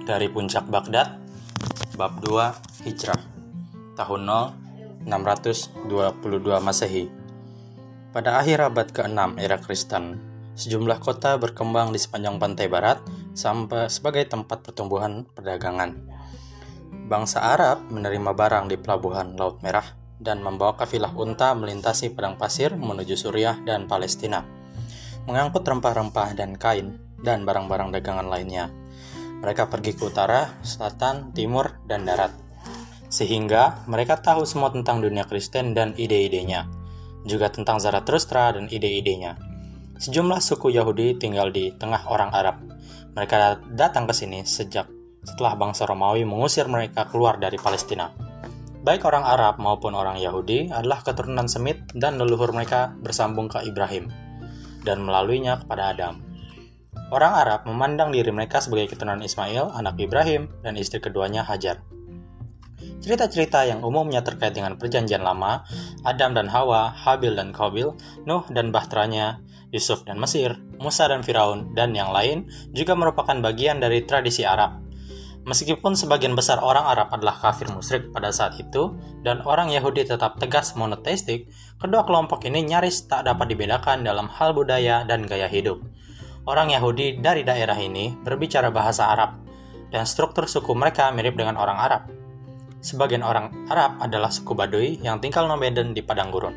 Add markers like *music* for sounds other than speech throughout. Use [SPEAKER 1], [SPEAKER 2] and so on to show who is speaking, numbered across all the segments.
[SPEAKER 1] Dari puncak Baghdad, bab 2 Hijrah, tahun 0 622 Masehi. Pada akhir abad ke-6 era Kristen, sejumlah kota berkembang di sepanjang pantai barat sampai sebagai tempat pertumbuhan perdagangan. Bangsa Arab menerima barang di pelabuhan Laut Merah dan membawa kafilah unta melintasi padang pasir menuju Suriah dan Palestina, mengangkut rempah-rempah dan kain dan barang-barang dagangan lainnya. Mereka pergi ke utara, selatan, timur, dan darat. Sehingga mereka tahu semua tentang dunia Kristen dan ide-idenya, juga tentang Zarathustra dan ide-idenya. Sejumlah suku Yahudi tinggal di tengah orang Arab. Mereka datang ke sini sejak setelah bangsa Romawi mengusir mereka keluar dari Palestina. Baik orang Arab maupun orang Yahudi adalah keturunan Semit dan leluhur mereka bersambung ke Ibrahim dan melaluinya kepada Adam. Orang Arab memandang diri mereka sebagai keturunan Ismail, anak Ibrahim, dan istri keduanya Hajar. Cerita-cerita yang umumnya terkait dengan perjanjian lama, Adam dan Hawa, Habil dan Qabil, Nuh dan bahteranya, Yusuf dan Mesir, Musa dan Firaun, dan yang lain juga merupakan bagian dari tradisi Arab. Meskipun sebagian besar orang Arab adalah kafir musyrik pada saat itu, dan orang Yahudi tetap tegas monoteistik, kedua kelompok ini nyaris tak dapat dibedakan dalam hal budaya dan gaya hidup. Orang Yahudi dari daerah ini berbicara bahasa Arab, dan struktur suku mereka mirip dengan orang Arab. Sebagian orang Arab adalah suku Baduy yang tinggal nomaden di padang gurun,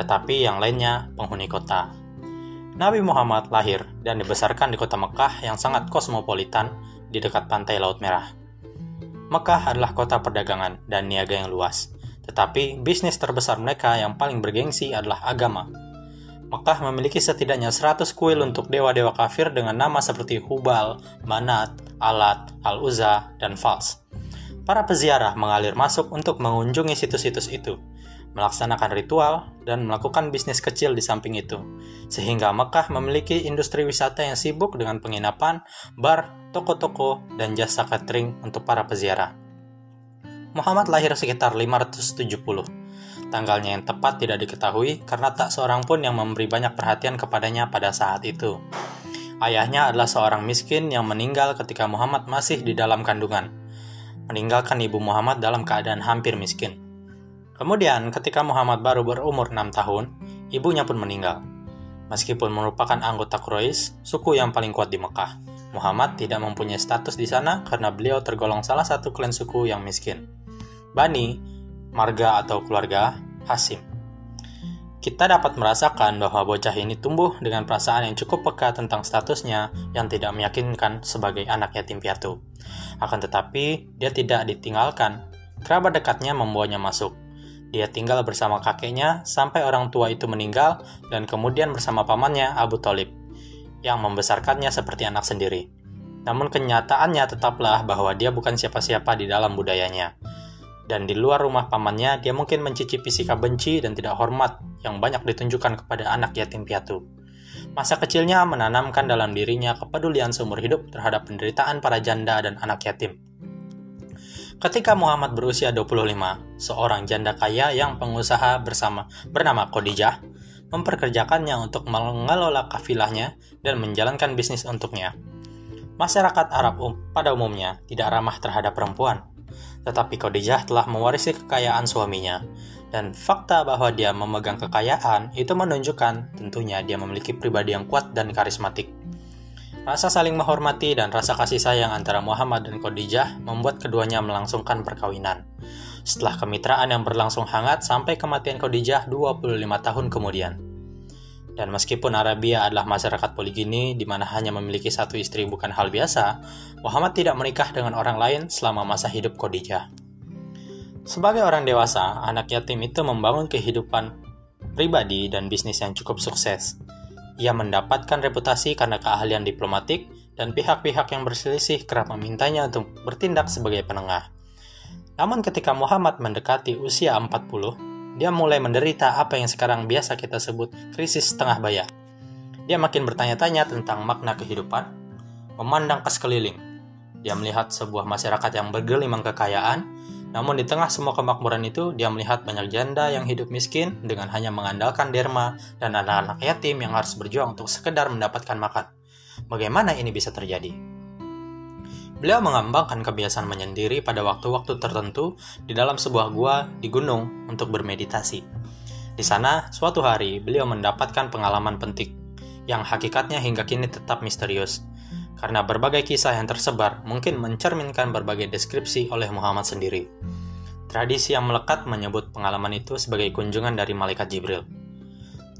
[SPEAKER 1] tetapi yang lainnya penghuni kota. Nabi Muhammad lahir dan dibesarkan di kota Mekah yang sangat kosmopolitan di dekat pantai Laut Merah. Mekah adalah kota perdagangan dan niaga yang luas, tetapi bisnis terbesar mereka yang paling bergengsi adalah agama Mekah memiliki setidaknya 100 kuil untuk dewa-dewa kafir dengan nama seperti Hubal, Manat, Alat, Al-Uzza, dan Fals. Para peziarah mengalir masuk untuk mengunjungi situs-situs itu, melaksanakan ritual, dan melakukan bisnis kecil di samping itu, sehingga Mekah memiliki industri wisata yang sibuk dengan penginapan, bar, toko-toko, dan jasa catering untuk para peziarah. Muhammad lahir sekitar 570 Tanggalnya yang tepat tidak diketahui karena tak seorang pun yang memberi banyak perhatian kepadanya pada saat itu. Ayahnya adalah seorang miskin yang meninggal ketika Muhammad masih di dalam kandungan, meninggalkan ibu Muhammad dalam keadaan hampir miskin. Kemudian, ketika Muhammad baru berumur 6 tahun, ibunya pun meninggal. Meskipun merupakan anggota Quraisy, suku yang paling kuat di Mekah, Muhammad tidak mempunyai status di sana karena beliau tergolong salah satu klan suku yang miskin. Bani, marga atau keluarga Hasim. Kita dapat merasakan bahwa bocah ini tumbuh dengan perasaan yang cukup peka tentang statusnya yang tidak meyakinkan sebagai anak yatim piatu. Akan tetapi, dia tidak ditinggalkan. Kerabat dekatnya membawanya masuk. Dia tinggal bersama kakeknya sampai orang tua itu meninggal dan kemudian bersama pamannya Abu Talib yang membesarkannya seperti anak sendiri. Namun kenyataannya tetaplah bahwa dia bukan siapa-siapa di dalam budayanya dan di luar rumah pamannya dia mungkin mencicipi sikap benci dan tidak hormat yang banyak ditunjukkan kepada anak yatim piatu. Masa kecilnya menanamkan dalam dirinya kepedulian seumur hidup terhadap penderitaan para janda dan anak yatim. Ketika Muhammad berusia 25, seorang janda kaya yang pengusaha bersama bernama Khadijah memperkerjakannya untuk mengelola kafilahnya dan menjalankan bisnis untuknya. Masyarakat Arab um, pada umumnya tidak ramah terhadap perempuan, tetapi Khadijah telah mewarisi kekayaan suaminya. Dan fakta bahwa dia memegang kekayaan itu menunjukkan tentunya dia memiliki pribadi yang kuat dan karismatik. Rasa saling menghormati dan rasa kasih sayang antara Muhammad dan Khadijah membuat keduanya melangsungkan perkawinan. Setelah kemitraan yang berlangsung hangat sampai kematian Khadijah 25 tahun kemudian. Dan meskipun Arabia adalah masyarakat poligini di mana hanya memiliki satu istri bukan hal biasa, Muhammad tidak menikah dengan orang lain selama masa hidup Khadijah. Sebagai orang dewasa, anak yatim itu membangun kehidupan pribadi dan bisnis yang cukup sukses. Ia mendapatkan reputasi karena keahlian diplomatik dan pihak-pihak yang berselisih kerap memintanya untuk bertindak sebagai penengah. Namun ketika Muhammad mendekati usia 40, dia mulai menderita apa yang sekarang biasa kita sebut krisis setengah baya. Dia makin bertanya-tanya tentang makna kehidupan, memandang ke sekeliling. Dia melihat sebuah masyarakat yang bergelimang kekayaan, namun di tengah semua kemakmuran itu, dia melihat banyak janda yang hidup miskin dengan hanya mengandalkan derma dan anak-anak yatim yang harus berjuang untuk sekedar mendapatkan makan. Bagaimana ini bisa terjadi? Beliau mengembangkan kebiasaan menyendiri pada waktu-waktu tertentu di dalam sebuah gua di gunung untuk bermeditasi. Di sana, suatu hari beliau mendapatkan pengalaman penting yang hakikatnya hingga kini tetap misterius. Karena berbagai kisah yang tersebar mungkin mencerminkan berbagai deskripsi oleh Muhammad sendiri. Tradisi yang melekat menyebut pengalaman itu sebagai kunjungan dari malaikat Jibril.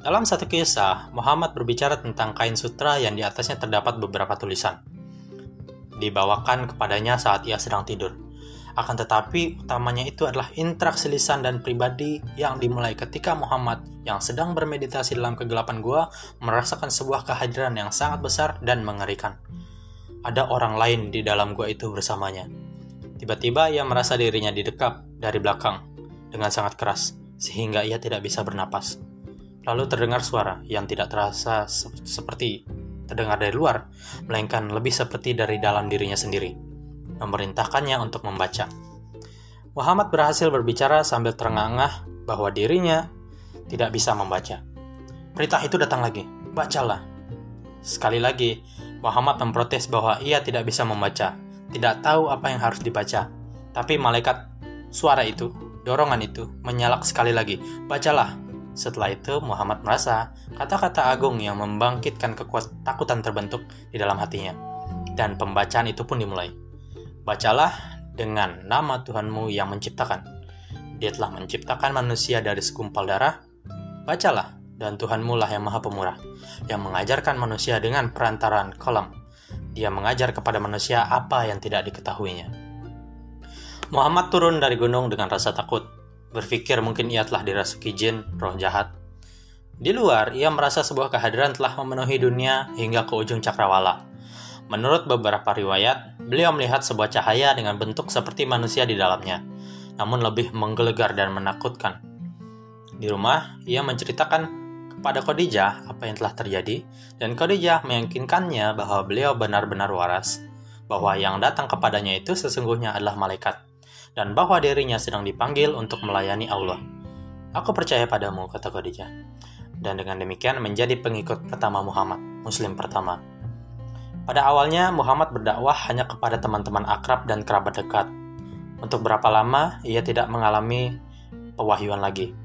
[SPEAKER 1] Dalam satu kisah, Muhammad berbicara tentang kain sutra yang di atasnya terdapat beberapa tulisan dibawakan kepadanya saat ia sedang tidur. Akan tetapi, utamanya itu adalah interaksi lisan dan pribadi yang dimulai ketika Muhammad yang sedang bermeditasi dalam kegelapan gua merasakan sebuah kehadiran yang sangat besar dan mengerikan. Ada orang lain di dalam gua itu bersamanya. Tiba-tiba ia merasa dirinya didekap dari belakang dengan sangat keras, sehingga ia tidak bisa bernapas. Lalu terdengar suara yang tidak terasa se seperti terdengar dari luar, melainkan lebih seperti dari dalam dirinya sendiri, memerintahkannya untuk membaca. Muhammad berhasil berbicara sambil terengah-engah bahwa dirinya tidak bisa membaca. Perintah itu datang lagi, bacalah. Sekali lagi, Muhammad memprotes bahwa ia tidak bisa membaca, tidak tahu apa yang harus dibaca. Tapi malaikat suara itu, dorongan itu, menyalak sekali lagi, bacalah, setelah itu, Muhammad merasa kata-kata agung yang membangkitkan ketakutan terbentuk di dalam hatinya. Dan pembacaan itu pun dimulai. Bacalah dengan nama Tuhanmu yang menciptakan. Dia telah menciptakan manusia dari segumpal darah. Bacalah, dan Tuhanmu lah yang maha pemurah, yang mengajarkan manusia dengan perantaran kolam. Dia mengajar kepada manusia apa yang tidak diketahuinya. Muhammad turun dari gunung dengan rasa takut, Berpikir mungkin ia telah dirasuki jin, roh jahat. Di luar, ia merasa sebuah kehadiran telah memenuhi dunia hingga ke ujung cakrawala. Menurut beberapa riwayat, beliau melihat sebuah cahaya dengan bentuk seperti manusia di dalamnya, namun lebih menggelegar dan menakutkan. Di rumah, ia menceritakan kepada Khadijah apa yang telah terjadi, dan Khadijah meyakinkannya bahwa beliau benar-benar waras, bahwa yang datang kepadanya itu sesungguhnya adalah malaikat dan bahwa dirinya sedang dipanggil untuk melayani Allah. Aku percaya padamu, kata Khadijah. Dan dengan demikian menjadi pengikut pertama Muhammad, Muslim pertama. Pada awalnya, Muhammad berdakwah hanya kepada teman-teman akrab dan kerabat dekat. Untuk berapa lama, ia tidak mengalami pewahyuan lagi.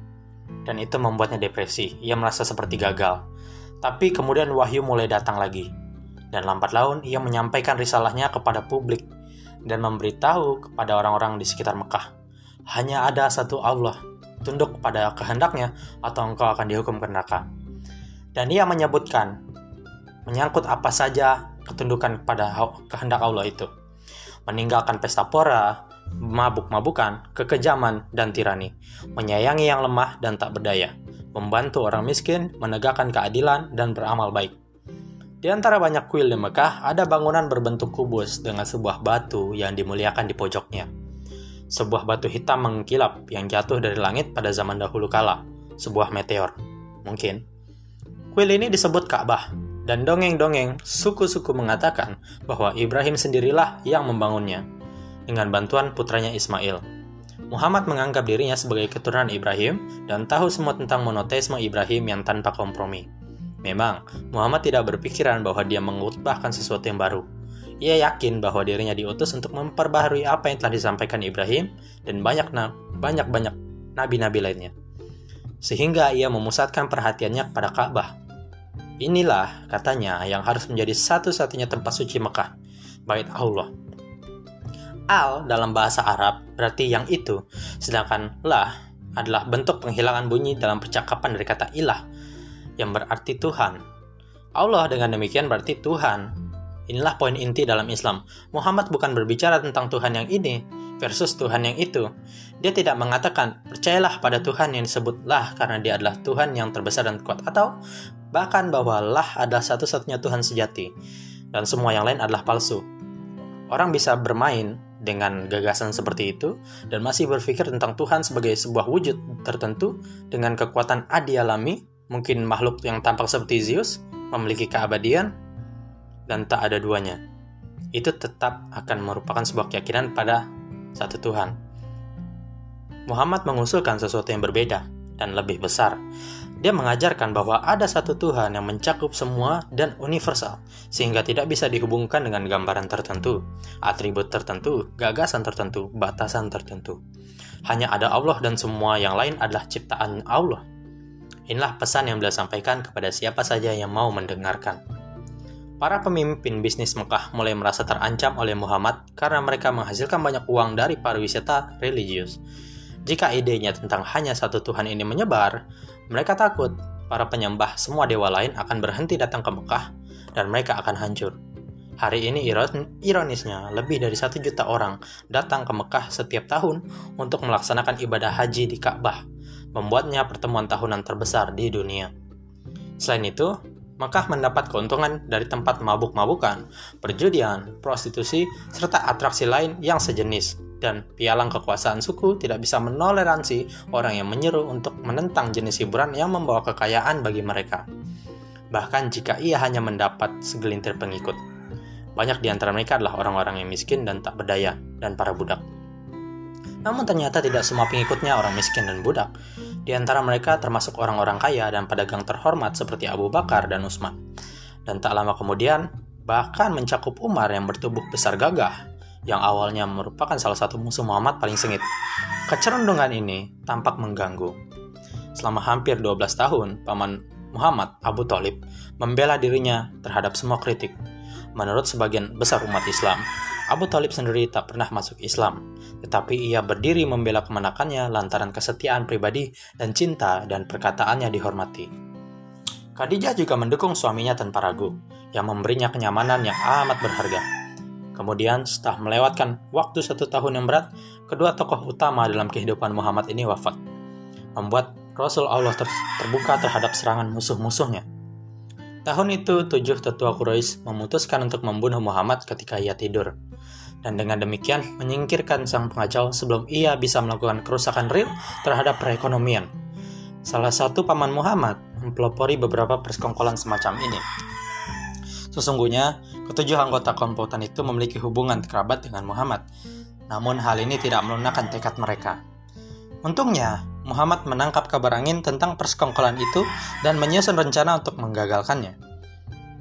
[SPEAKER 1] Dan itu membuatnya depresi, ia merasa seperti gagal. Tapi kemudian wahyu mulai datang lagi. Dan lambat laun, ia menyampaikan risalahnya kepada publik dan memberitahu kepada orang-orang di sekitar Mekah, hanya ada satu Allah, tunduk pada kehendaknya atau engkau akan dihukum ke neraka. Dan ia menyebutkan, menyangkut apa saja ketundukan pada kehendak Allah itu. Meninggalkan pesta pora, mabuk-mabukan, kekejaman, dan tirani. Menyayangi yang lemah dan tak berdaya. Membantu orang miskin, menegakkan keadilan, dan beramal baik di antara banyak kuil di Mekah, ada bangunan berbentuk kubus dengan sebuah batu yang dimuliakan di pojoknya. Sebuah batu hitam mengkilap yang jatuh dari langit pada zaman dahulu kala, sebuah meteor. Mungkin. Kuil ini disebut Ka'bah, dan dongeng-dongeng suku-suku mengatakan bahwa Ibrahim sendirilah yang membangunnya, dengan bantuan putranya Ismail. Muhammad menganggap dirinya sebagai keturunan Ibrahim dan tahu semua tentang monoteisme Ibrahim yang tanpa kompromi. Memang, Muhammad tidak berpikiran bahwa dia mengutbahkan sesuatu yang baru. Ia yakin bahwa dirinya diutus untuk memperbaharui apa yang telah disampaikan Ibrahim dan banyak banyak banyak nabi-nabi lainnya. Sehingga ia memusatkan perhatiannya kepada Ka'bah. Inilah katanya yang harus menjadi satu-satunya tempat suci Mekah, bait Allah. Al dalam bahasa Arab berarti yang itu, sedangkan lah adalah bentuk penghilangan bunyi dalam percakapan dari kata ilah yang berarti Tuhan. Allah dengan demikian berarti Tuhan. Inilah poin inti dalam Islam. Muhammad bukan berbicara tentang Tuhan yang ini versus Tuhan yang itu. Dia tidak mengatakan, percayalah pada Tuhan yang disebutlah karena dia adalah Tuhan yang terbesar dan kuat. Atau bahkan bahwa lah adalah satu-satunya Tuhan sejati. Dan semua yang lain adalah palsu. Orang bisa bermain dengan gagasan seperti itu dan masih berpikir tentang Tuhan sebagai sebuah wujud tertentu dengan kekuatan adi alami Mungkin makhluk yang tampak seperti Zeus memiliki keabadian dan tak ada duanya. Itu tetap akan merupakan sebuah keyakinan pada satu Tuhan. Muhammad mengusulkan sesuatu yang berbeda dan lebih besar. Dia mengajarkan bahwa ada satu Tuhan yang mencakup semua dan universal, sehingga tidak bisa dihubungkan dengan gambaran tertentu, atribut tertentu, gagasan tertentu, batasan tertentu. Hanya ada Allah dan semua yang lain adalah ciptaan Allah. Inilah pesan yang beliau sampaikan kepada siapa saja yang mau mendengarkan. Para pemimpin bisnis Mekah mulai merasa terancam oleh Muhammad karena mereka menghasilkan banyak uang dari pariwisata religius. Jika idenya tentang hanya satu Tuhan ini menyebar, mereka takut para penyembah semua dewa lain akan berhenti datang ke Mekah dan mereka akan hancur. Hari ini ironisnya lebih dari satu juta orang datang ke Mekah setiap tahun untuk melaksanakan ibadah haji di Ka'bah, membuatnya pertemuan tahunan terbesar di dunia. Selain itu, Mekah mendapat keuntungan dari tempat mabuk-mabukan, perjudian, prostitusi, serta atraksi lain yang sejenis dan pialang kekuasaan suku tidak bisa menoleransi orang yang menyeru untuk menentang jenis hiburan yang membawa kekayaan bagi mereka. Bahkan jika ia hanya mendapat segelintir pengikut. Banyak di antara mereka adalah orang-orang yang miskin dan tak berdaya, dan para budak. Namun ternyata tidak semua pengikutnya orang miskin dan budak. Di antara mereka termasuk orang-orang kaya dan pedagang terhormat seperti Abu Bakar dan Utsman. Dan tak lama kemudian, bahkan mencakup Umar yang bertubuh besar gagah yang awalnya merupakan salah satu musuh Muhammad paling sengit. Kecerundungan ini tampak mengganggu. Selama hampir 12 tahun, paman Muhammad Abu Talib membela dirinya terhadap semua kritik. Menurut sebagian besar umat Islam, Abu Talib sendiri tak pernah masuk Islam, tetapi ia berdiri membela kemenakannya lantaran kesetiaan pribadi dan cinta dan perkataannya dihormati. Khadijah juga mendukung suaminya tanpa ragu, yang memberinya kenyamanan yang amat berharga. Kemudian setelah melewatkan waktu satu tahun yang berat, kedua tokoh utama dalam kehidupan Muhammad ini wafat, membuat Rasul Allah ter terbuka terhadap serangan musuh-musuhnya. Tahun itu, tujuh tetua Quraisy memutuskan untuk membunuh Muhammad ketika ia tidur. Dan dengan demikian, menyingkirkan sang pengacau sebelum ia bisa melakukan kerusakan real terhadap perekonomian. Salah satu paman Muhammad mempelopori beberapa persekongkolan semacam ini. Sesungguhnya, ketujuh anggota komplotan itu memiliki hubungan kerabat dengan Muhammad. Namun hal ini tidak melunakkan tekad mereka. Untungnya, Muhammad menangkap kabar angin tentang persekongkolan itu dan menyusun rencana untuk menggagalkannya.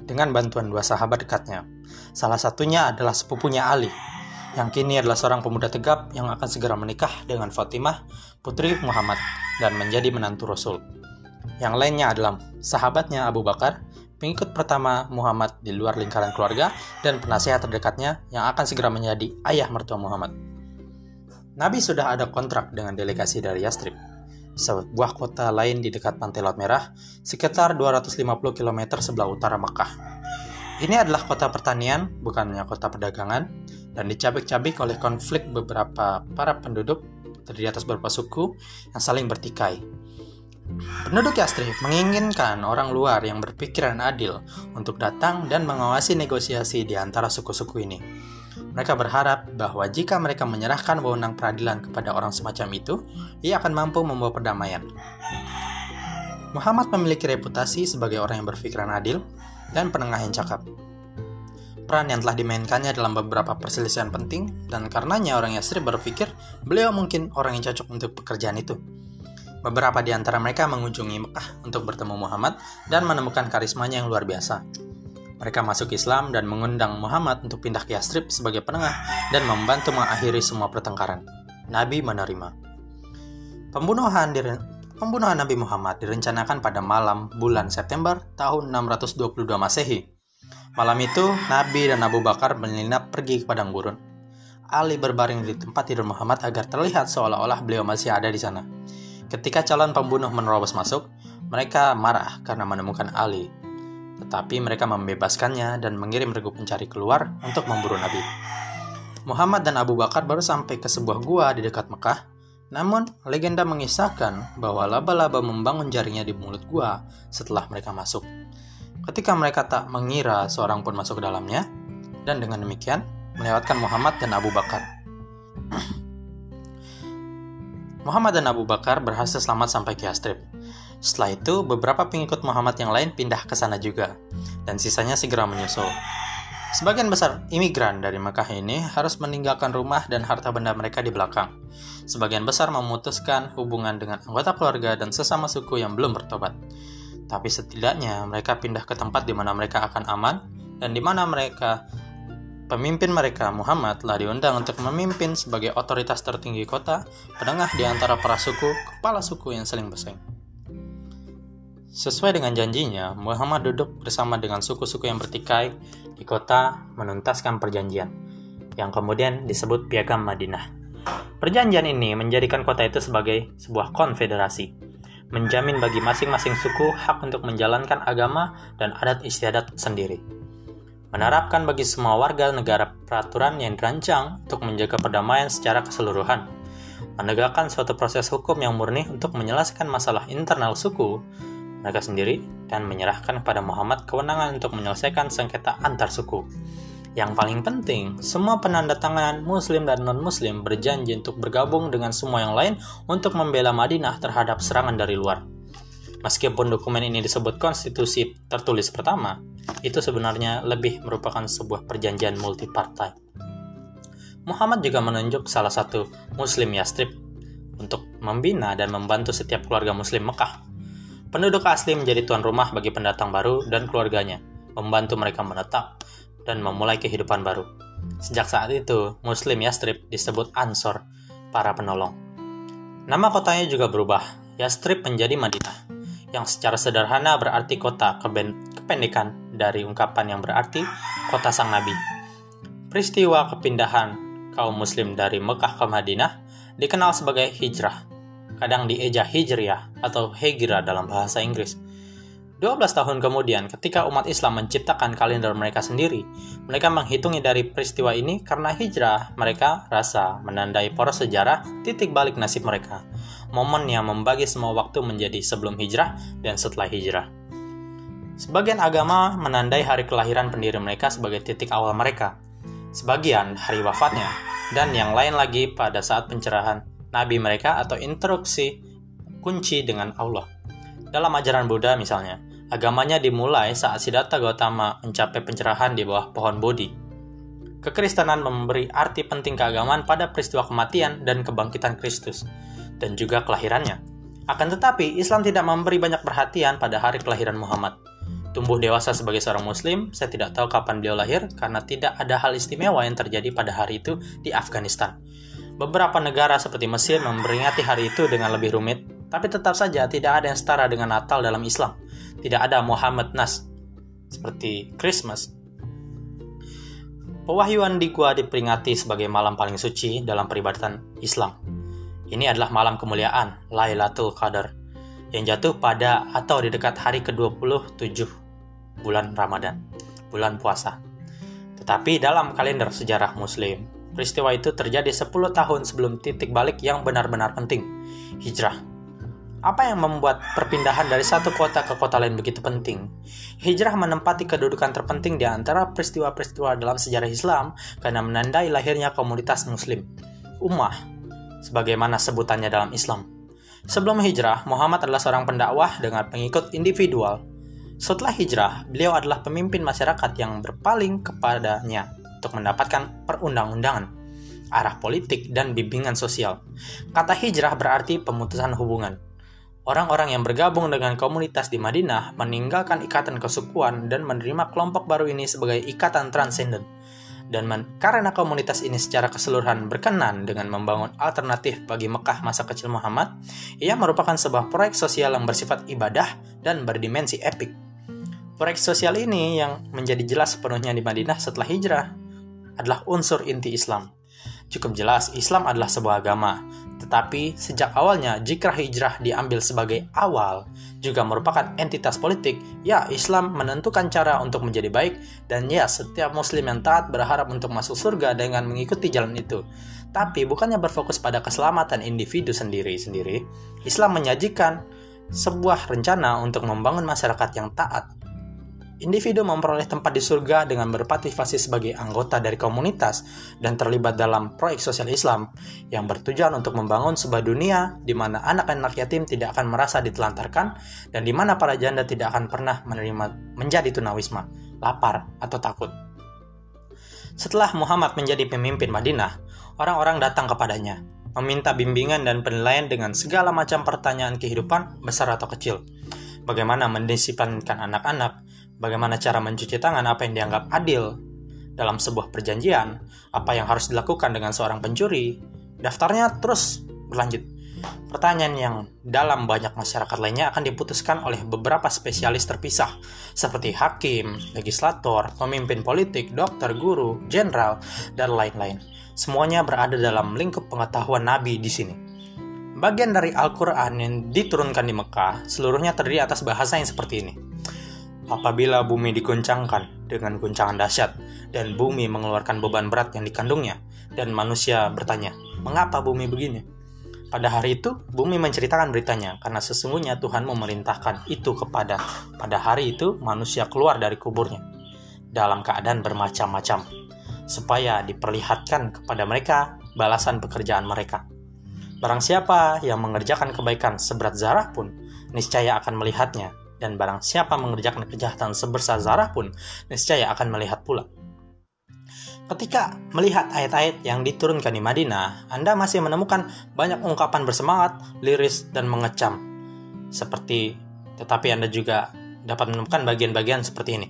[SPEAKER 1] Dengan bantuan dua sahabat dekatnya, salah satunya adalah sepupunya Ali, yang kini adalah seorang pemuda tegap yang akan segera menikah dengan Fatimah, putri Muhammad, dan menjadi menantu Rasul. Yang lainnya adalah sahabatnya Abu Bakar pengikut pertama Muhammad di luar lingkaran keluarga dan penasehat terdekatnya yang akan segera menjadi ayah mertua Muhammad. Nabi sudah ada kontrak dengan delegasi dari Yastrib, sebuah kota lain di dekat pantai Laut Merah, sekitar 250 km sebelah utara Mekah. Ini adalah kota pertanian, bukannya kota perdagangan, dan dicabik-cabik oleh konflik beberapa para penduduk terdiri atas beberapa suku yang saling bertikai. Penduduk Yastrib menginginkan orang luar yang berpikiran adil untuk datang dan mengawasi negosiasi di antara suku-suku ini. Mereka berharap bahwa jika mereka menyerahkan wewenang peradilan kepada orang semacam itu, ia akan mampu membawa perdamaian. Muhammad memiliki reputasi sebagai orang yang berpikiran adil dan penengah yang cakap. Peran yang telah dimainkannya dalam beberapa perselisihan penting, dan karenanya orang Yastrib berpikir beliau mungkin orang yang cocok untuk pekerjaan itu. Beberapa di antara mereka mengunjungi Mekah untuk bertemu Muhammad dan menemukan karismanya yang luar biasa. Mereka masuk Islam dan mengundang Muhammad untuk pindah ke Yastrib sebagai penengah dan membantu mengakhiri semua pertengkaran. Nabi menerima. Pembunuhan Pembunuhan Nabi Muhammad direncanakan pada malam bulan September tahun 622 Masehi. Malam itu, Nabi dan Abu Bakar menyelinap pergi ke padang gurun. Ali berbaring di tempat tidur Muhammad agar terlihat seolah-olah beliau masih ada di sana. Ketika calon pembunuh menerobos masuk, mereka marah karena menemukan Ali. Tetapi mereka membebaskannya dan mengirim regu pencari keluar untuk memburu Nabi. Muhammad dan Abu Bakar baru sampai ke sebuah gua di dekat Mekah. Namun, legenda mengisahkan bahwa laba-laba membangun jaringnya di mulut gua setelah mereka masuk. Ketika mereka tak mengira seorang pun masuk ke dalamnya, dan dengan demikian melewatkan Muhammad dan Abu Bakar. *clears throat* Muhammad dan Abu Bakar berhasil selamat sampai ke Yastrib. Setelah itu, beberapa pengikut Muhammad yang lain pindah ke sana juga, dan sisanya segera menyusul. Sebagian besar imigran dari Mekah ini harus meninggalkan rumah dan harta benda mereka di belakang. Sebagian besar memutuskan hubungan dengan anggota keluarga dan sesama suku yang belum bertobat. Tapi setidaknya mereka pindah ke tempat di mana mereka akan aman dan di mana mereka Pemimpin mereka, Muhammad, telah diundang untuk memimpin sebagai otoritas tertinggi kota, penengah di antara para suku, kepala suku yang saling bersaing. Sesuai dengan janjinya, Muhammad duduk bersama dengan suku-suku yang bertikai di kota menuntaskan perjanjian, yang kemudian disebut Piagam Madinah. Perjanjian ini menjadikan kota itu sebagai sebuah konfederasi, menjamin bagi masing-masing suku hak untuk menjalankan agama dan adat istiadat sendiri menerapkan bagi semua warga negara peraturan yang dirancang untuk menjaga perdamaian secara keseluruhan, menegakkan suatu proses hukum yang murni untuk menyelesaikan masalah internal suku mereka sendiri, dan menyerahkan kepada Muhammad kewenangan untuk menyelesaikan sengketa antar suku. Yang paling penting, semua penanda tanganan Muslim dan non-Muslim berjanji untuk bergabung dengan semua yang lain untuk membela Madinah terhadap serangan dari luar. Meskipun dokumen ini disebut konstitusi tertulis pertama, itu sebenarnya lebih merupakan sebuah perjanjian multipartai. Muhammad juga menunjuk salah satu Muslim Yastrib untuk membina dan membantu setiap keluarga Muslim Mekah. Penduduk asli menjadi tuan rumah bagi pendatang baru dan keluarganya, membantu mereka menetap dan memulai kehidupan baru. Sejak saat itu, Muslim Yastrib disebut Ansor, para penolong. Nama kotanya juga berubah, Yastrib menjadi Madinah yang secara sederhana berarti kota kependekan dari ungkapan yang berarti kota sang nabi. Peristiwa kepindahan kaum muslim dari Mekah ke Madinah dikenal sebagai hijrah, kadang dieja hijriah atau hijrah dalam bahasa Inggris. 12 tahun kemudian, ketika umat Islam menciptakan kalender mereka sendiri, mereka menghitungi dari peristiwa ini karena hijrah mereka rasa menandai poros sejarah titik balik nasib mereka momen yang membagi semua waktu menjadi sebelum hijrah dan setelah hijrah. Sebagian agama menandai hari kelahiran pendiri mereka sebagai titik awal mereka, sebagian hari wafatnya, dan yang lain lagi pada saat pencerahan nabi mereka atau instruksi kunci dengan Allah. Dalam ajaran Buddha misalnya, agamanya dimulai saat Siddhartha Gautama mencapai pencerahan di bawah pohon Bodhi. Kekristenan memberi arti penting keagamaan pada peristiwa kematian dan kebangkitan Kristus dan juga kelahirannya. Akan tetapi, Islam tidak memberi banyak perhatian pada hari kelahiran Muhammad. Tumbuh dewasa sebagai seorang muslim, saya tidak tahu kapan beliau lahir karena tidak ada hal istimewa yang terjadi pada hari itu di Afghanistan. Beberapa negara seperti Mesir memperingati hari itu dengan lebih rumit, tapi tetap saja tidak ada yang setara dengan Natal dalam Islam. Tidak ada Muhammad Nas, seperti Christmas. Pewahyuan di Gua diperingati sebagai malam paling suci dalam peribadatan Islam. Ini adalah malam kemuliaan, Lailatul Qadar, yang jatuh pada atau di dekat hari ke-27 bulan Ramadan, bulan puasa. Tetapi dalam kalender sejarah Muslim, peristiwa itu terjadi 10 tahun sebelum titik balik yang benar-benar penting, hijrah. Apa yang membuat perpindahan dari satu kota ke kota lain begitu penting? Hijrah menempati kedudukan terpenting di antara peristiwa-peristiwa dalam sejarah Islam karena menandai lahirnya komunitas Muslim, ummah sebagaimana sebutannya dalam Islam. Sebelum hijrah, Muhammad adalah seorang pendakwah dengan pengikut individual. Setelah hijrah, beliau adalah pemimpin masyarakat yang berpaling kepadanya untuk mendapatkan perundang-undangan, arah politik, dan bimbingan sosial. Kata hijrah berarti pemutusan hubungan. Orang-orang yang bergabung dengan komunitas di Madinah meninggalkan ikatan kesukuan dan menerima kelompok baru ini sebagai ikatan transenden dan karena komunitas ini secara keseluruhan berkenan dengan membangun alternatif bagi Mekah masa kecil Muhammad, ia merupakan sebuah proyek sosial yang bersifat ibadah dan berdimensi epik. Proyek sosial ini yang menjadi jelas sepenuhnya di Madinah setelah hijrah adalah unsur inti Islam. Cukup jelas Islam adalah sebuah agama, tetapi sejak awalnya jika hijrah diambil sebagai awal juga merupakan entitas politik, ya Islam menentukan cara untuk menjadi baik dan ya setiap muslim yang taat berharap untuk masuk surga dengan mengikuti jalan itu. Tapi bukannya berfokus pada keselamatan individu sendiri-sendiri, Islam menyajikan sebuah rencana untuk membangun masyarakat yang taat Individu memperoleh tempat di surga dengan berpartisipasi sebagai anggota dari komunitas dan terlibat dalam proyek sosial Islam yang bertujuan untuk membangun sebuah dunia di mana anak-anak yatim tidak akan merasa ditelantarkan dan di mana para janda tidak akan pernah menerima menjadi tunawisma, lapar, atau takut. Setelah Muhammad menjadi pemimpin Madinah, orang-orang datang kepadanya, meminta bimbingan dan penilaian dengan segala macam pertanyaan kehidupan, besar atau kecil. Bagaimana mendisiplinkan anak-anak, bagaimana cara mencuci tangan apa yang dianggap adil dalam sebuah perjanjian, apa yang harus dilakukan dengan seorang pencuri. Daftarnya terus berlanjut. Pertanyaan yang dalam banyak masyarakat lainnya akan diputuskan oleh beberapa spesialis terpisah, seperti hakim, legislator, pemimpin politik, dokter, guru, jenderal, dan lain-lain. Semuanya berada dalam lingkup pengetahuan Nabi di sini. Bagian dari Al-Quran yang diturunkan di Mekah, seluruhnya terdiri atas bahasa yang seperti ini. Apabila bumi diguncangkan dengan guncangan dahsyat, dan bumi mengeluarkan beban berat yang dikandungnya, dan manusia bertanya, mengapa bumi begini? Pada hari itu, bumi menceritakan beritanya, karena sesungguhnya Tuhan memerintahkan itu kepada. Pada hari itu, manusia keluar dari kuburnya, dalam keadaan bermacam-macam, supaya diperlihatkan kepada mereka balasan pekerjaan mereka. Barang siapa yang mengerjakan kebaikan seberat zarah pun, niscaya akan melihatnya dan barang siapa mengerjakan kejahatan sebesar zarah pun, niscaya akan melihat pula. Ketika melihat ayat-ayat yang diturunkan di Madinah, Anda masih menemukan banyak ungkapan bersemangat, liris, dan mengecam. Seperti, tetapi Anda juga dapat menemukan bagian-bagian seperti ini.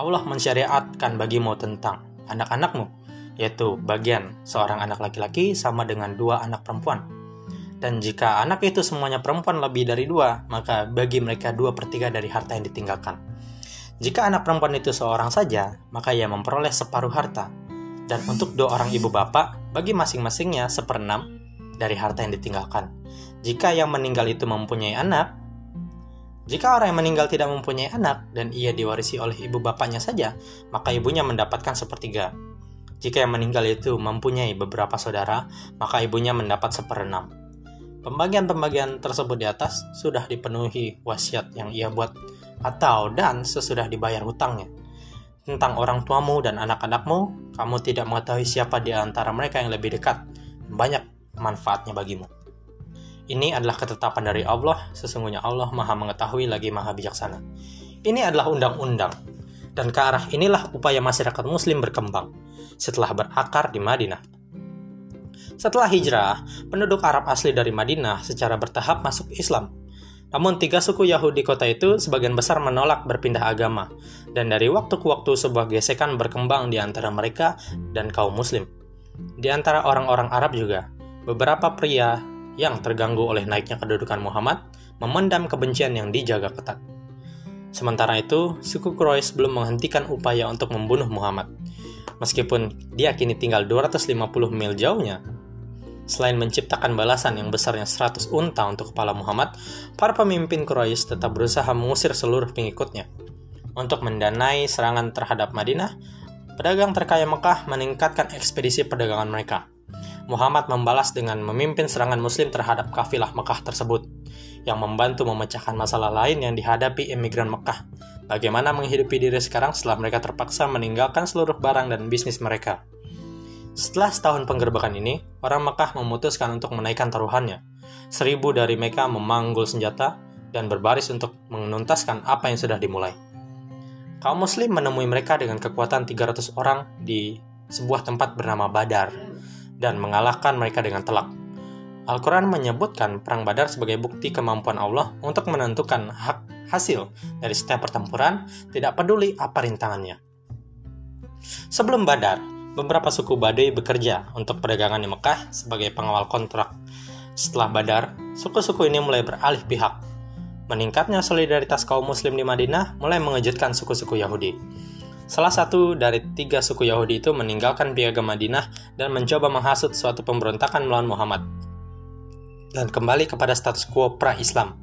[SPEAKER 1] Allah mensyariatkan bagimu tentang anak-anakmu, yaitu bagian seorang anak laki-laki sama dengan dua anak perempuan dan jika anak itu semuanya perempuan lebih dari dua, maka bagi mereka dua per tiga dari harta yang ditinggalkan. Jika anak perempuan itu seorang saja, maka ia memperoleh separuh harta. Dan untuk dua orang ibu bapak, bagi masing-masingnya seperenam dari harta yang ditinggalkan. Jika yang meninggal itu mempunyai anak, jika orang yang meninggal tidak mempunyai anak dan ia diwarisi oleh ibu bapaknya saja, maka ibunya mendapatkan sepertiga. Jika yang meninggal itu mempunyai beberapa saudara, maka ibunya mendapat seperenam. Pembagian-pembagian tersebut di atas sudah dipenuhi wasiat yang ia buat atau dan sesudah dibayar hutangnya. Tentang orang tuamu dan anak-anakmu, kamu tidak mengetahui siapa di antara mereka yang lebih dekat. Banyak manfaatnya bagimu. Ini adalah ketetapan dari Allah, sesungguhnya Allah maha mengetahui lagi maha bijaksana. Ini adalah undang-undang, dan ke arah inilah upaya masyarakat muslim berkembang setelah berakar di Madinah. Setelah hijrah, penduduk Arab asli dari Madinah secara bertahap masuk Islam. Namun tiga suku Yahudi kota itu sebagian besar menolak berpindah agama, dan dari waktu ke waktu sebuah gesekan berkembang di antara mereka dan kaum muslim. Di antara orang-orang Arab juga, beberapa pria yang terganggu oleh naiknya kedudukan Muhammad memendam kebencian yang dijaga ketat. Sementara itu, suku Quraisy belum menghentikan upaya untuk membunuh Muhammad. Meskipun dia kini tinggal 250 mil jauhnya, Selain menciptakan balasan yang besarnya 100 unta untuk kepala Muhammad, para pemimpin Quraisy tetap berusaha mengusir seluruh pengikutnya. Untuk mendanai serangan terhadap Madinah, pedagang terkaya Mekah meningkatkan ekspedisi perdagangan mereka. Muhammad membalas dengan memimpin serangan muslim terhadap kafilah Mekah tersebut, yang membantu memecahkan masalah lain yang dihadapi imigran Mekah. Bagaimana menghidupi diri sekarang setelah mereka terpaksa meninggalkan seluruh barang dan bisnis mereka. Setelah setahun penggerbekan ini, orang Mekah memutuskan untuk menaikkan taruhannya. Seribu dari mereka memanggul senjata dan berbaris untuk menuntaskan apa yang sudah dimulai. Kaum muslim menemui mereka dengan kekuatan 300 orang di sebuah tempat bernama Badar dan mengalahkan mereka dengan telak. Al-Quran menyebutkan perang Badar sebagai bukti kemampuan Allah untuk menentukan hak hasil dari setiap pertempuran, tidak peduli apa rintangannya. Sebelum Badar, beberapa suku Badai bekerja untuk perdagangan di Mekah sebagai pengawal kontrak. Setelah Badar, suku-suku ini mulai beralih pihak. Meningkatnya solidaritas kaum muslim di Madinah mulai mengejutkan suku-suku Yahudi. Salah satu dari tiga suku Yahudi itu meninggalkan piagam Madinah dan mencoba menghasut suatu pemberontakan melawan Muhammad dan kembali kepada status quo pra-Islam.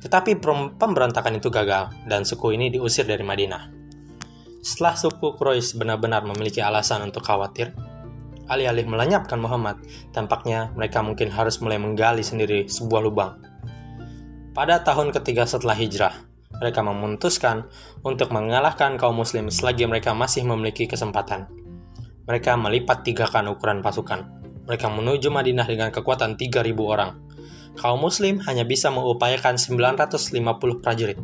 [SPEAKER 1] Tetapi pemberontakan itu gagal dan suku ini diusir dari Madinah. Setelah suku Quraisy benar-benar memiliki alasan untuk khawatir, alih-alih melenyapkan Muhammad, tampaknya mereka mungkin harus mulai menggali sendiri sebuah lubang. Pada tahun ketiga setelah hijrah, mereka memutuskan untuk mengalahkan kaum muslim selagi mereka masih memiliki kesempatan. Mereka melipat tigakan ukuran pasukan. Mereka menuju Madinah dengan kekuatan 3.000 orang. Kaum muslim hanya bisa mengupayakan 950 prajurit.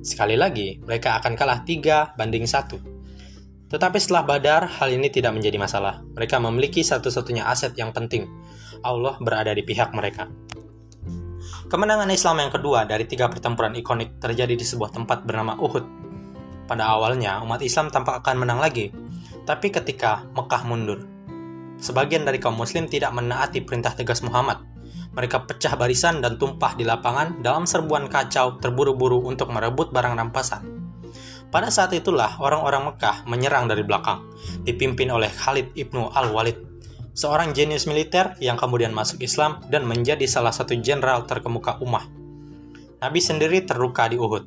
[SPEAKER 1] Sekali lagi, mereka akan kalah 3 banding 1. Tetapi setelah Badar, hal ini tidak menjadi masalah. Mereka memiliki satu-satunya aset yang penting. Allah berada di pihak mereka. Kemenangan Islam yang kedua dari tiga pertempuran ikonik terjadi di sebuah tempat bernama Uhud. Pada awalnya, umat Islam tampak akan menang lagi, tapi ketika Mekah mundur, sebagian dari kaum muslim tidak menaati perintah tegas Muhammad. Mereka pecah barisan dan tumpah di lapangan dalam serbuan kacau terburu-buru untuk merebut barang rampasan. Pada saat itulah orang-orang Mekah menyerang dari belakang, dipimpin oleh Khalid ibnu Al-Walid, seorang jenius militer yang kemudian masuk Islam dan menjadi salah satu jenderal terkemuka Ummah. Nabi sendiri terluka di Uhud,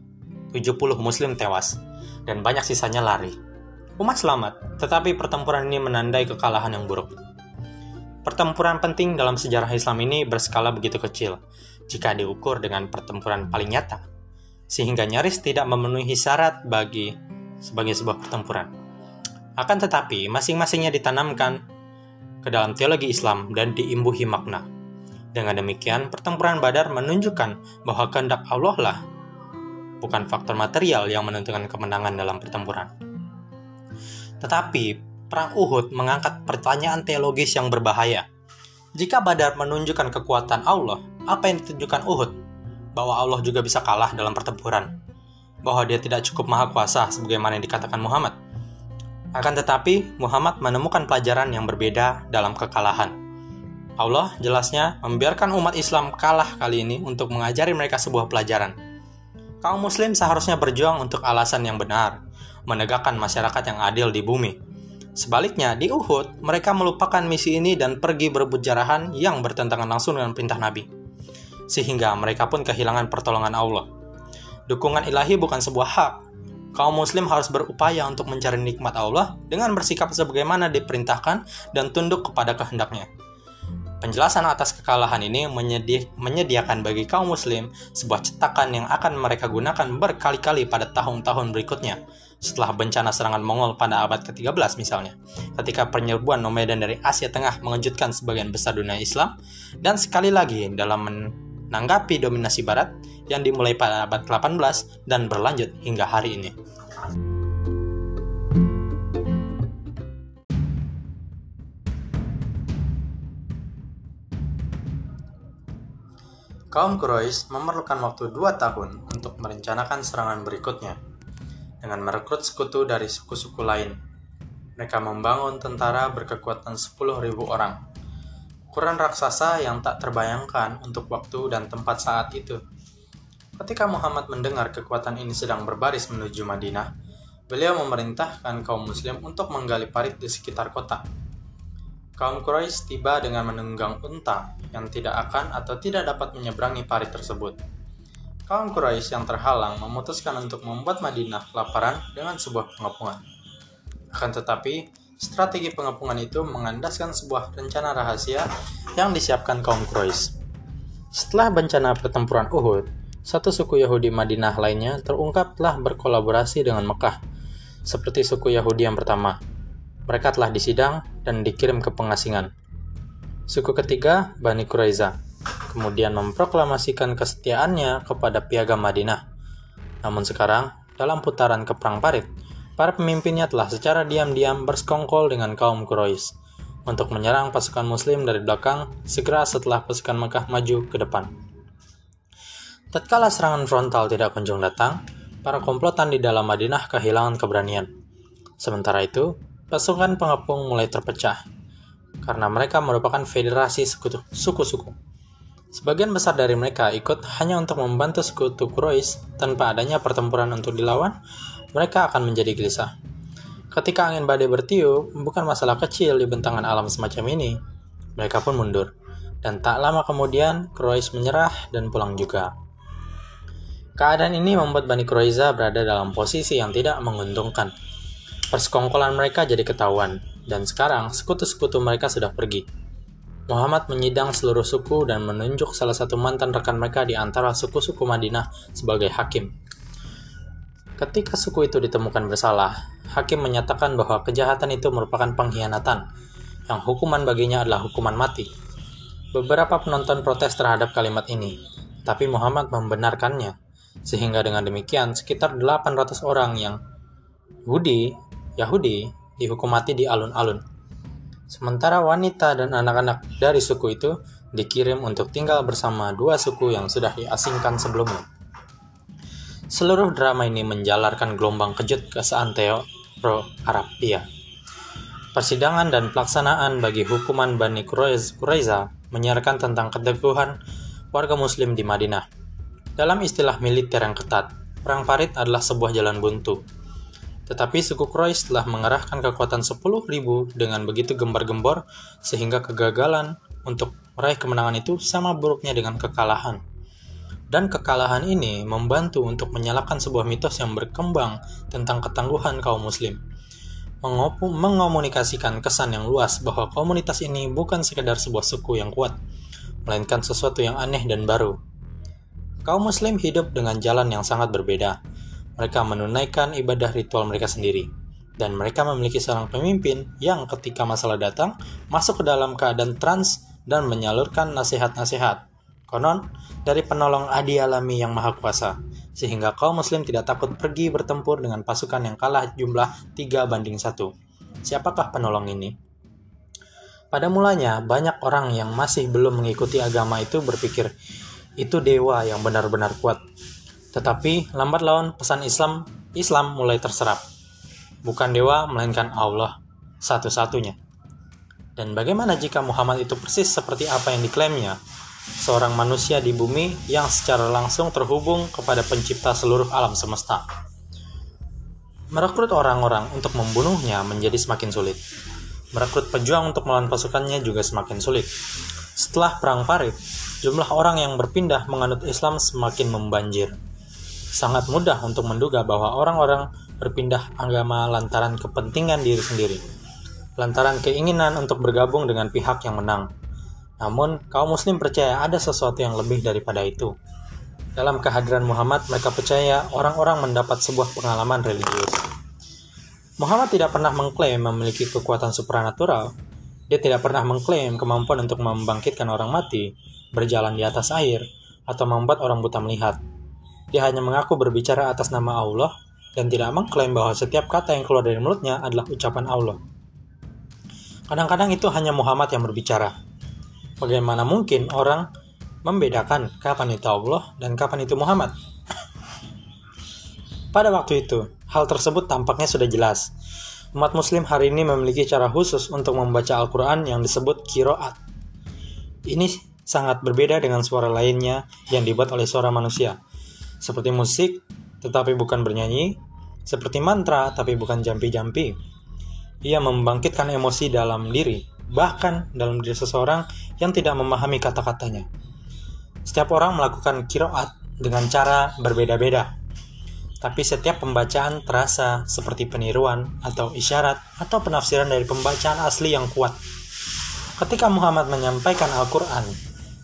[SPEAKER 1] 70 muslim tewas, dan banyak sisanya lari. Umat selamat, tetapi pertempuran ini menandai kekalahan yang buruk. Pertempuran penting dalam sejarah Islam ini berskala begitu kecil, jika diukur dengan pertempuran paling nyata sehingga nyaris tidak memenuhi syarat bagi sebagai sebuah pertempuran. Akan tetapi, masing-masingnya ditanamkan ke dalam teologi Islam dan diimbuhi makna. Dengan demikian, pertempuran Badar menunjukkan bahwa kehendak Allah lah bukan faktor material yang menentukan kemenangan dalam pertempuran. Tetapi, perang Uhud mengangkat pertanyaan teologis yang berbahaya. Jika Badar menunjukkan kekuatan Allah, apa yang ditunjukkan Uhud? bahwa Allah juga bisa kalah dalam pertempuran, bahwa dia tidak cukup maha kuasa sebagaimana yang dikatakan Muhammad. Akan tetapi, Muhammad menemukan pelajaran yang berbeda dalam kekalahan. Allah jelasnya membiarkan umat Islam kalah kali ini untuk mengajari mereka sebuah pelajaran. Kaum muslim seharusnya berjuang untuk alasan yang benar, menegakkan masyarakat yang adil di bumi. Sebaliknya, di Uhud, mereka melupakan misi ini dan pergi berebut jarahan yang bertentangan langsung dengan perintah Nabi sehingga mereka pun kehilangan pertolongan Allah. Dukungan ilahi bukan sebuah hak. Kaum muslim harus berupaya untuk mencari nikmat Allah dengan bersikap sebagaimana diperintahkan dan tunduk kepada kehendaknya. Penjelasan atas kekalahan ini menyedi menyediakan bagi kaum muslim sebuah cetakan yang akan mereka gunakan berkali-kali pada tahun-tahun berikutnya setelah bencana serangan Mongol pada abad ke-13 misalnya, ketika penyerbuan nomaden dari Asia Tengah mengejutkan sebagian besar dunia Islam, dan sekali lagi dalam menanggapi dominasi Barat yang dimulai pada abad ke-18 dan berlanjut hingga hari ini. Kaum Quraisy memerlukan waktu dua tahun untuk merencanakan serangan berikutnya dengan merekrut sekutu dari suku-suku lain. Mereka membangun tentara berkekuatan 10.000 orang ukuran raksasa yang tak terbayangkan untuk waktu dan tempat saat itu. Ketika Muhammad mendengar kekuatan ini sedang berbaris menuju Madinah, beliau memerintahkan kaum muslim untuk menggali parit di sekitar kota. Kaum Quraisy tiba dengan menunggang unta yang tidak akan atau tidak dapat menyeberangi parit tersebut. Kaum Quraisy yang terhalang memutuskan untuk membuat Madinah kelaparan dengan sebuah pengepungan. Akan tetapi, Strategi pengepungan itu mengandaskan sebuah rencana rahasia yang disiapkan kaum Quraisy. Setelah bencana pertempuran Uhud, satu suku Yahudi Madinah lainnya terungkap telah berkolaborasi dengan Mekah, seperti suku Yahudi yang pertama. Mereka telah disidang dan dikirim ke pengasingan. Suku ketiga, Bani Quraiza, kemudian memproklamasikan kesetiaannya kepada piagam Madinah. Namun sekarang, dalam putaran ke perang parit, para pemimpinnya telah secara diam-diam bersekongkol dengan kaum Quraisy untuk menyerang pasukan muslim dari belakang segera setelah pasukan Mekah maju ke depan. Tatkala serangan frontal tidak kunjung datang, para komplotan di dalam Madinah kehilangan keberanian. Sementara itu, pasukan pengepung mulai terpecah karena mereka merupakan federasi suku-suku. Sebagian besar dari mereka ikut hanya untuk membantu sekutu Quraisy tanpa adanya pertempuran untuk dilawan mereka akan menjadi gelisah. Ketika angin badai bertiup, bukan masalah kecil di bentangan alam semacam ini. Mereka pun mundur. Dan tak lama kemudian, Quraisy menyerah dan pulang juga. Keadaan ini membuat Bani Quraiza berada dalam posisi yang tidak menguntungkan. Persekongkolan mereka jadi ketahuan, dan sekarang sekutu-sekutu mereka sudah pergi. Muhammad menyidang seluruh suku dan menunjuk salah satu mantan rekan mereka di antara suku-suku Madinah sebagai hakim. Ketika suku itu ditemukan bersalah, hakim menyatakan bahwa kejahatan itu merupakan pengkhianatan, yang hukuman baginya adalah hukuman mati. Beberapa penonton protes terhadap kalimat ini, tapi Muhammad membenarkannya, sehingga dengan demikian sekitar 800 orang yang Budi Yahudi dihukum mati di alun-alun. Sementara wanita dan anak-anak dari suku itu dikirim untuk tinggal bersama dua suku yang sudah diasingkan sebelumnya. Seluruh drama ini menjalarkan gelombang kejut ke seantero Arabia. Persidangan dan pelaksanaan bagi hukuman Bani Quraiza menyiarkan tentang keteguhan warga muslim di Madinah. Dalam istilah militer yang ketat, perang Parit adalah sebuah jalan buntu. Tetapi suku Quraisy telah mengerahkan kekuatan 10.000 dengan begitu gembar-gembor sehingga kegagalan untuk meraih kemenangan itu sama buruknya dengan kekalahan. Dan kekalahan ini membantu untuk menyalakan sebuah mitos yang berkembang tentang ketangguhan kaum muslim mengomunikasikan kesan yang luas bahwa komunitas ini bukan sekedar sebuah suku yang kuat, melainkan sesuatu yang aneh dan baru. Kaum muslim hidup dengan jalan yang sangat berbeda. Mereka menunaikan ibadah ritual mereka sendiri, dan mereka memiliki seorang pemimpin yang ketika masalah datang, masuk ke dalam keadaan trans dan menyalurkan nasihat-nasihat. Konon, dari penolong adi alami yang maha kuasa, sehingga kaum muslim tidak takut pergi bertempur dengan pasukan yang kalah jumlah 3 banding 1. Siapakah penolong ini? Pada mulanya, banyak orang yang masih belum mengikuti agama itu berpikir, itu dewa yang benar-benar kuat. Tetapi, lambat laun pesan Islam, Islam mulai terserap. Bukan dewa, melainkan Allah, satu-satunya. Dan bagaimana jika Muhammad itu persis seperti apa yang diklaimnya? seorang manusia di bumi yang secara langsung terhubung kepada pencipta seluruh alam semesta. Merekrut orang-orang untuk membunuhnya menjadi semakin sulit. Merekrut pejuang untuk melawan pasukannya juga semakin sulit. Setelah Perang Parit, jumlah orang yang berpindah menganut Islam semakin membanjir. Sangat mudah untuk menduga bahwa orang-orang berpindah agama lantaran kepentingan diri sendiri, lantaran keinginan untuk bergabung dengan pihak yang menang, namun, kaum muslim percaya ada sesuatu yang lebih daripada itu. Dalam kehadiran Muhammad, mereka percaya orang-orang mendapat sebuah pengalaman religius. Muhammad tidak pernah mengklaim memiliki kekuatan supranatural. Dia tidak pernah mengklaim kemampuan untuk membangkitkan orang mati, berjalan di atas air, atau membuat orang buta melihat. Dia hanya mengaku berbicara atas nama Allah dan tidak mengklaim bahwa setiap kata yang keluar dari mulutnya adalah ucapan Allah. Kadang-kadang itu hanya Muhammad yang berbicara, Bagaimana mungkin orang membedakan kapan itu Allah dan kapan itu Muhammad? *coughs* Pada waktu itu, hal tersebut tampaknya sudah jelas. Umat muslim hari ini memiliki cara khusus untuk membaca Al-Quran yang disebut kiroat. Ini sangat berbeda dengan suara lainnya yang dibuat oleh suara manusia. Seperti musik, tetapi bukan bernyanyi. Seperti mantra, tapi bukan jampi-jampi. Ia membangkitkan emosi dalam diri, bahkan dalam diri seseorang yang tidak memahami kata-katanya. Setiap orang melakukan kiroat dengan cara berbeda-beda, tapi setiap pembacaan terasa seperti peniruan atau isyarat atau penafsiran dari pembacaan asli yang kuat. Ketika Muhammad menyampaikan Al-Quran,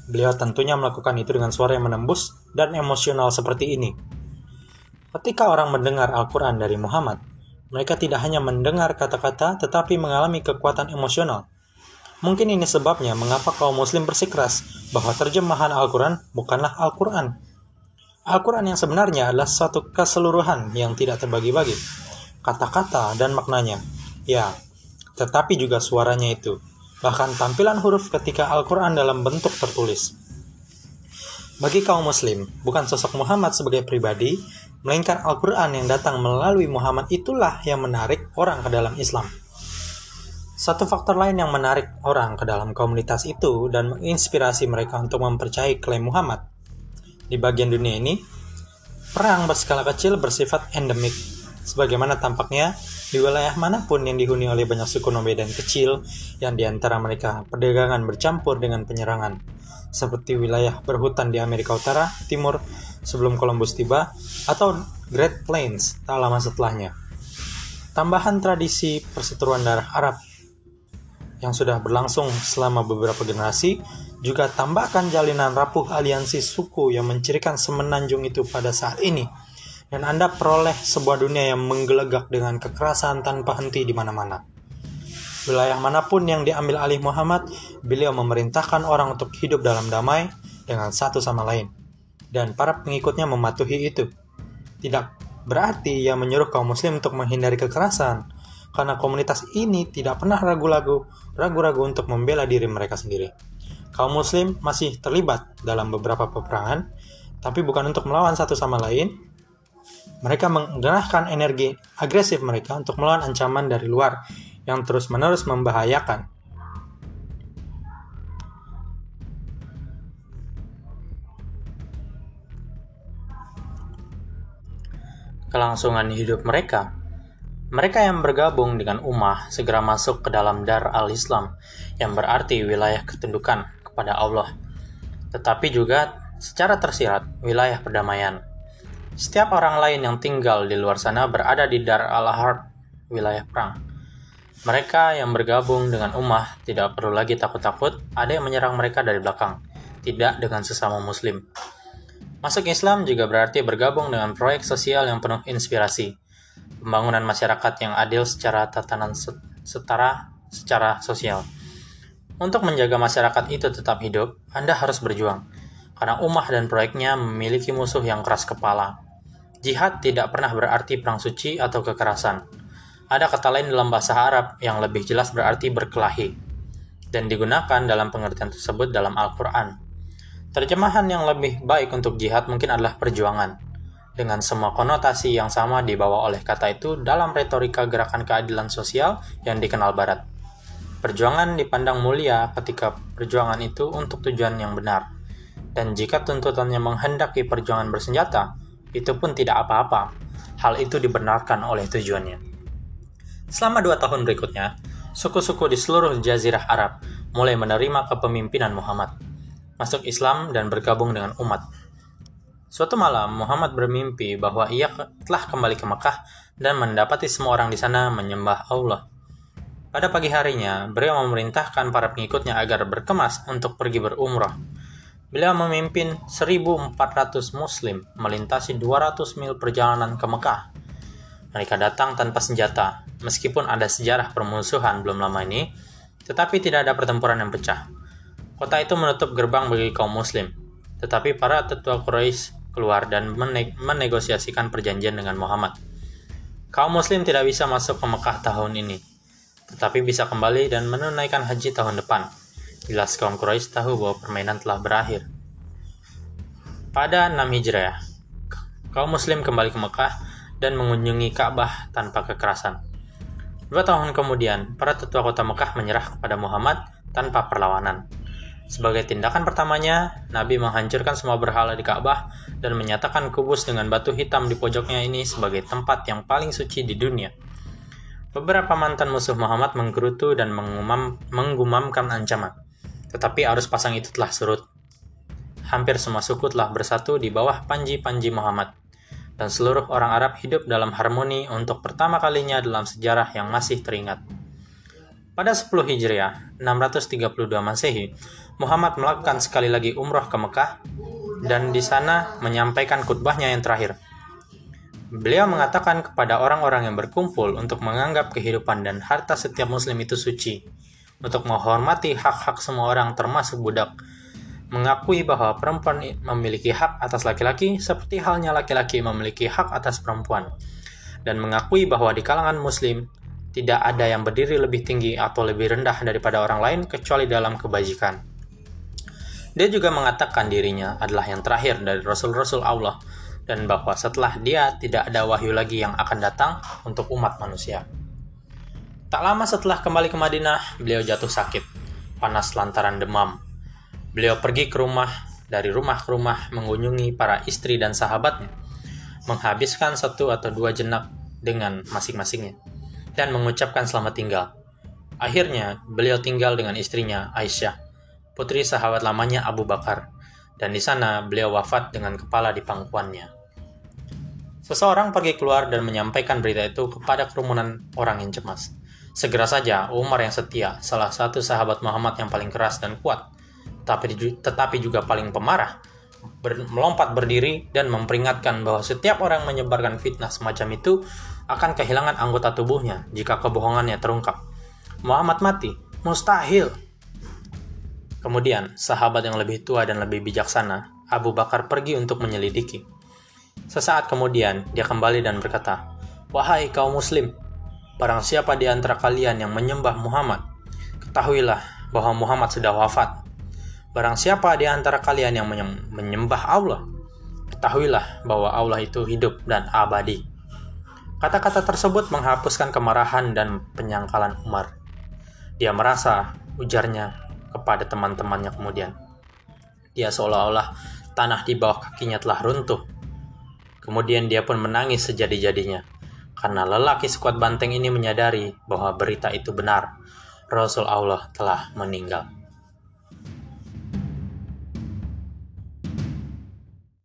[SPEAKER 1] beliau tentunya melakukan itu dengan suara yang menembus dan emosional seperti ini. Ketika orang mendengar Al-Quran dari Muhammad, mereka tidak hanya mendengar kata-kata tetapi mengalami kekuatan emosional Mungkin ini sebabnya mengapa kaum muslim bersikeras bahwa terjemahan Al-Quran bukanlah Al-Quran. Al-Quran yang sebenarnya adalah suatu keseluruhan yang tidak terbagi-bagi. Kata-kata dan maknanya. Ya, tetapi juga suaranya itu. Bahkan tampilan huruf ketika Al-Quran dalam bentuk tertulis. Bagi kaum muslim, bukan sosok Muhammad sebagai pribadi, melainkan Al-Quran yang datang melalui Muhammad itulah yang menarik orang ke dalam Islam. Satu faktor lain yang menarik orang ke dalam komunitas itu dan menginspirasi mereka untuk mempercayai klaim Muhammad. Di bagian dunia ini, perang berskala kecil bersifat endemik. Sebagaimana tampaknya di wilayah mana pun yang dihuni oleh banyak suku nomaden kecil yang di antara mereka perdagangan bercampur dengan penyerangan. Seperti wilayah berhutan di Amerika Utara, Timur, sebelum Columbus tiba, atau Great Plains tak lama setelahnya. Tambahan tradisi perseteruan darah Arab yang sudah berlangsung selama beberapa generasi, juga tambahkan jalinan rapuh aliansi suku yang mencirikan semenanjung itu pada saat ini. Dan Anda peroleh sebuah dunia yang menggelegak dengan kekerasan tanpa henti di mana-mana. Wilayah mana pun yang diambil alih Muhammad, beliau memerintahkan orang untuk hidup dalam damai dengan satu sama lain. Dan para pengikutnya mematuhi itu. Tidak berarti ia menyuruh kaum muslim untuk menghindari kekerasan, karena komunitas ini tidak pernah ragu-ragu ragu-ragu untuk membela diri mereka sendiri. Kaum muslim masih terlibat dalam beberapa peperangan, tapi bukan untuk melawan satu sama lain. Mereka menggerakkan energi agresif mereka untuk melawan ancaman dari luar yang terus-menerus membahayakan. Kelangsungan hidup mereka mereka yang bergabung dengan Ummah segera masuk ke dalam Dar al-Islam, yang berarti wilayah ketundukan kepada Allah, tetapi juga secara tersirat wilayah perdamaian. Setiap orang lain yang tinggal di luar sana berada di Dar al-Harb, wilayah perang. Mereka yang bergabung dengan Ummah tidak perlu lagi takut-takut ada yang menyerang mereka dari belakang, tidak dengan sesama Muslim. Masuk Islam juga berarti bergabung dengan proyek sosial yang penuh inspirasi pembangunan masyarakat yang adil secara tatanan setara secara sosial. Untuk menjaga masyarakat itu tetap hidup, Anda harus berjuang, karena Ummah dan proyeknya memiliki musuh yang keras kepala. Jihad tidak pernah berarti perang suci atau kekerasan. Ada kata lain dalam bahasa Arab yang lebih jelas berarti berkelahi, dan digunakan dalam pengertian tersebut dalam Al-Quran. Terjemahan yang lebih baik untuk jihad mungkin adalah perjuangan, dengan semua konotasi yang sama dibawa oleh kata itu dalam retorika gerakan keadilan sosial yang dikenal Barat. Perjuangan dipandang mulia ketika perjuangan itu untuk tujuan yang benar, dan jika tuntutannya menghendaki perjuangan bersenjata, itu pun tidak apa-apa. Hal itu dibenarkan oleh tujuannya. Selama dua tahun berikutnya, suku-suku di seluruh Jazirah Arab mulai menerima kepemimpinan Muhammad, masuk Islam dan bergabung dengan umat Suatu malam, Muhammad bermimpi bahwa ia telah kembali ke Mekah dan mendapati semua orang di sana menyembah Allah. Pada pagi harinya, beliau memerintahkan para pengikutnya agar berkemas untuk pergi berumrah. Beliau memimpin 1.400 muslim melintasi 200 mil perjalanan ke Mekah. Mereka datang tanpa senjata, meskipun ada sejarah permusuhan belum lama ini, tetapi tidak ada pertempuran yang pecah. Kota itu menutup gerbang bagi kaum muslim, tetapi para tetua Quraisy keluar dan menegosiasikan perjanjian dengan Muhammad. Kaum muslim tidak bisa masuk ke Mekah tahun ini, tetapi bisa kembali dan menunaikan haji tahun depan. Jelas kaum Quraisy tahu bahwa permainan telah berakhir. Pada 6 Hijriah, kaum muslim kembali ke Mekah dan mengunjungi Ka'bah tanpa kekerasan. Dua tahun kemudian, para tetua kota Mekah menyerah kepada Muhammad tanpa perlawanan. Sebagai tindakan pertamanya, Nabi menghancurkan semua berhala di Ka'bah dan menyatakan kubus dengan batu hitam di pojoknya ini sebagai tempat yang paling suci di dunia. Beberapa mantan musuh Muhammad menggerutu dan mengumam, menggumamkan ancaman. Tetapi arus pasang itu telah surut. Hampir semua suku telah bersatu di bawah panji-panji Muhammad. Dan seluruh orang Arab hidup dalam harmoni untuk pertama kalinya dalam sejarah yang masih teringat. Pada 10 Hijriah, 632 Masehi, Muhammad melakukan sekali lagi umroh ke Mekah dan di sana menyampaikan khutbahnya yang terakhir. Beliau mengatakan kepada orang-orang yang berkumpul untuk menganggap kehidupan dan harta setiap muslim itu suci, untuk menghormati hak-hak semua orang termasuk budak, mengakui bahwa perempuan memiliki hak atas laki-laki seperti halnya laki-laki memiliki hak atas perempuan, dan mengakui bahwa di kalangan muslim tidak ada yang berdiri lebih tinggi atau lebih rendah daripada orang lain kecuali dalam kebajikan. Dia juga mengatakan dirinya adalah yang terakhir dari rasul-rasul Allah dan bahwa setelah dia tidak ada wahyu lagi yang akan datang untuk umat manusia. Tak lama setelah kembali ke Madinah, beliau jatuh sakit, panas lantaran demam. Beliau pergi ke rumah, dari rumah ke rumah mengunjungi para istri dan sahabatnya, menghabiskan satu atau dua jenak dengan masing-masingnya dan mengucapkan selamat tinggal. Akhirnya, beliau tinggal dengan istrinya, Aisyah, putri sahabat lamanya Abu Bakar, dan di sana beliau wafat dengan kepala di pangkuannya. Seseorang pergi keluar dan menyampaikan berita itu kepada kerumunan orang yang cemas. Segera saja, Umar yang setia, salah satu sahabat Muhammad yang paling keras dan kuat, tetapi, tetapi juga paling pemarah, ber, melompat berdiri dan memperingatkan bahwa setiap orang menyebarkan fitnah semacam itu akan kehilangan anggota tubuhnya jika kebohongannya terungkap. Muhammad mati, mustahil. Kemudian, sahabat yang lebih tua dan lebih bijaksana, Abu Bakar pergi untuk menyelidiki. Sesaat kemudian, dia kembali dan berkata, "Wahai kaum muslim, Barang siapa di antara kalian yang menyembah Muhammad, ketahuilah bahwa Muhammad sudah wafat. Barang siapa di antara kalian yang menyembah Allah, ketahuilah bahwa Allah itu hidup dan abadi. Kata-kata tersebut menghapuskan kemarahan dan penyangkalan Umar. Dia merasa, ujarnya kepada teman-temannya kemudian. Dia seolah-olah tanah di bawah kakinya telah runtuh. Kemudian dia pun menangis sejadi-jadinya, karena lelaki sekuat banteng ini menyadari bahwa berita itu benar. Rasul Allah telah meninggal.